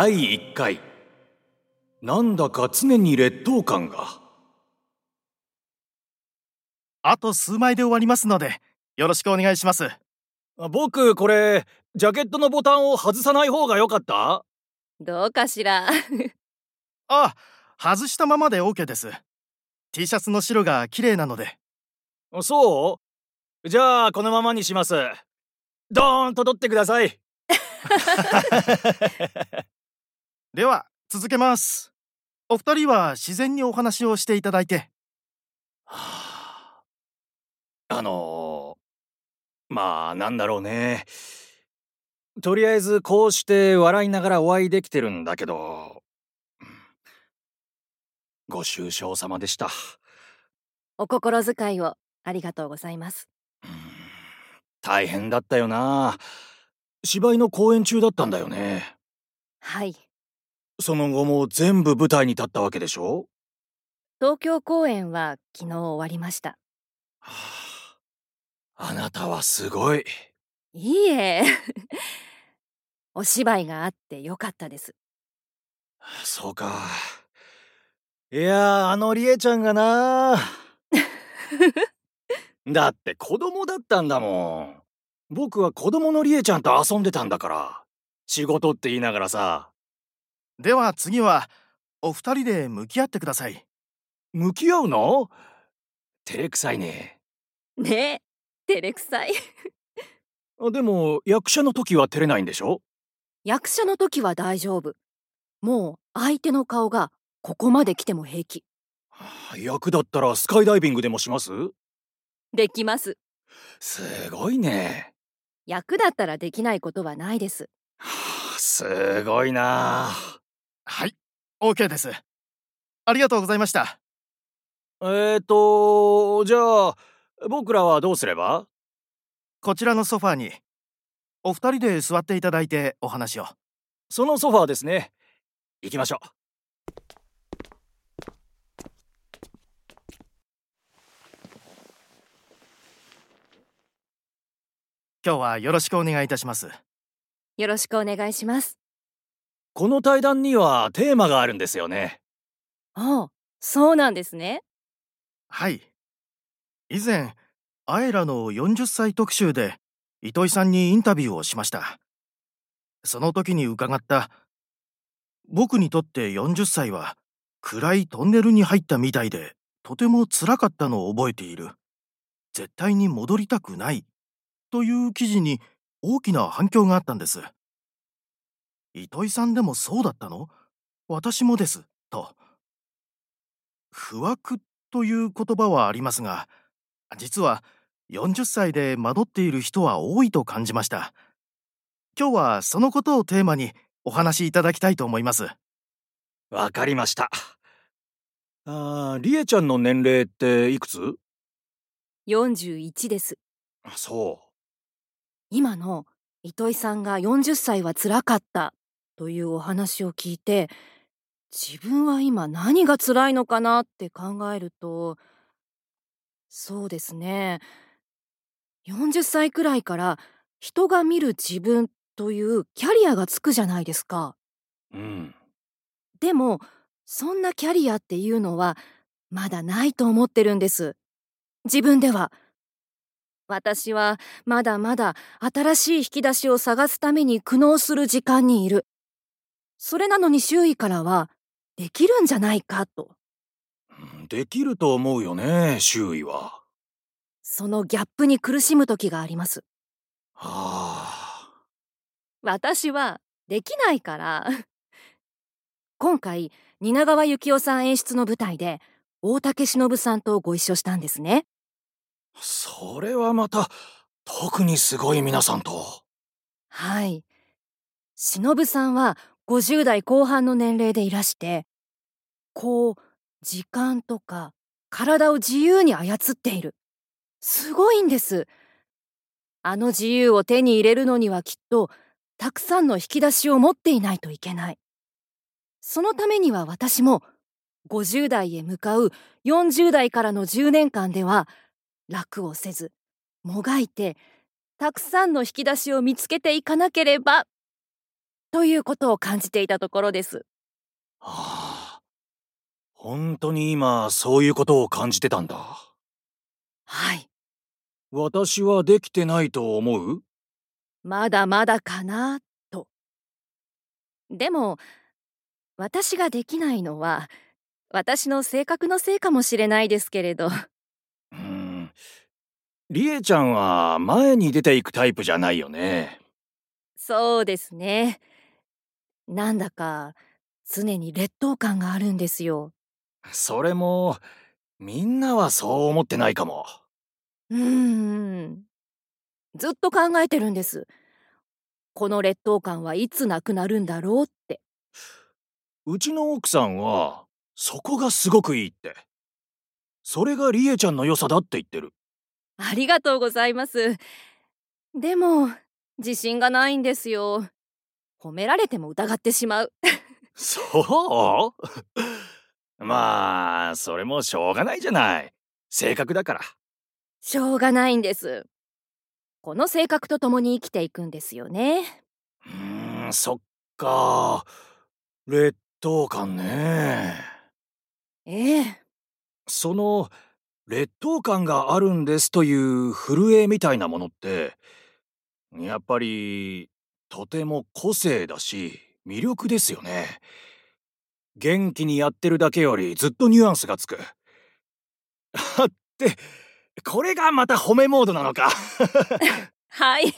第1回。なんだか常に劣等感が。あと数枚で終わりますのでよろしくお願いします。僕これジャケットのボタンを外さない方が良かった？どうかしら。あ外したままで OK です。T シャツの白が綺麗なので。そう？じゃあこのままにします。ドーンと取ってください では続けます。お二人は自然にお話をしていただいて。はあ。あのー、まあなんだろうね。とりあえずこうして笑いながらお会いできてるんだけど。ご愁傷様でした。お心遣いをありがとうございます。大変だったよな。芝居の公演中だったんだよね。はいその後も全部舞台に立ったわけでしょ？東京公演は昨日終わりました。はあ、あなたはすごい。いいえ。お芝居があってよかったです。そうか。いやあのりえちゃんがな だって子供だったんだもん。僕は子供のりえちゃんと遊んでたんだから。仕事って言いながらさでは次はお二人で向き合ってください。向き合うの？照れくさいね。ねえ照れくさい。でも役者の時は照れないんでしょ？役者の時は大丈夫。もう相手の顔がここまで来ても平気。役だったらスカイダイビングでもします？できます。すごいね。役だったらできないことはないです。すごいなはい。OK です。ありがとうございました。えーとじゃあ僕らはどうすれば？こちらのソファーにお二人で座っていただいてお話を。そのソファーですね。行きましょう。今日はよろしくお願いいたします。よろしくお願いしますこの対談にはテーマがあるんですよね。ああそうなんですね。はい。以前アエラの40歳特集で糸井さんにインタビューをしました。その時に伺った僕にとって40歳は暗いトンネルに入ったみたいでとても辛かったのを覚えている。絶対に戻りたくない。という記事に大きな反響があったんです糸井さんでもそうだったの？私もです。と。不惑という言葉はありますが実は40歳で惑っている人は多いと感じました。今日はそのことをテーマにお話しいただきたいと思います。わかりました。あーりえちゃんの年齢っていくつ？41です。そ今の糸井さんが40歳は辛かったというお話を聞いて自分は今何が辛いのかなって考えるとそうですね40歳くらいから人が見る自分というキャリアがつくじゃないですか。うんでもそんなキャリアっていうのはまだないと思ってるんです。自分では。私はまだまだ新しい引き出しを探すために苦悩する時間にいる。それなのに周囲からはできるんじゃないか？と。できると思うよね周囲はそのギャップに苦しむ時があります。はあ私はできないから。今回蜷川幸雄さん演出の舞台で大竹しのぶさんとご一緒したんですね。それはまた特にすごい皆さんとはい。しのぶさんは50代後半の年齢でいらして、こう、時間とか体を自由に操っている。すごいんです。あの自由を手に入れるのにはきっと、たくさんの引き出しを持っていないといけない。そのためには私も、50代へ向かう40代からの10年間では、楽をせず、もがいて、たくさんの引き出しを見つけていかなければということを感じていたところです。はあ、本当に今そういうことを感じてたんだ。はい。私はできてないと思う？まだまだかな、と。でも、私ができないのは、私の性格のせいかもしれないですけれど。うん。りえちゃんは前に出ていくタイプじゃないよね。そうですね。なんだか常に劣等感があるんですよ。それもみんなはそう思ってないかも。うーん。ずっと考えてるんです。この劣等感はいつなくなるんだろうって。うちの奥さんはそこがすごくいいって。それがりえちゃんの良さだって言ってる。ありがとうございます。でも、自信がないんですよ。褒められても疑ってしまう。そう？まあ、それもしょうがないじゃない。性格だから。しょうがないんです。この性格と共に生きていくんですよね。うーん、そっか。劣等感ね。ええ。その劣等感があるんですという震えみたいなものってやっぱりとても個性だし魅力ですよね。元気にやってるだけよりずっとニュアンスがつく。ってこれがまた褒めモードなのか はい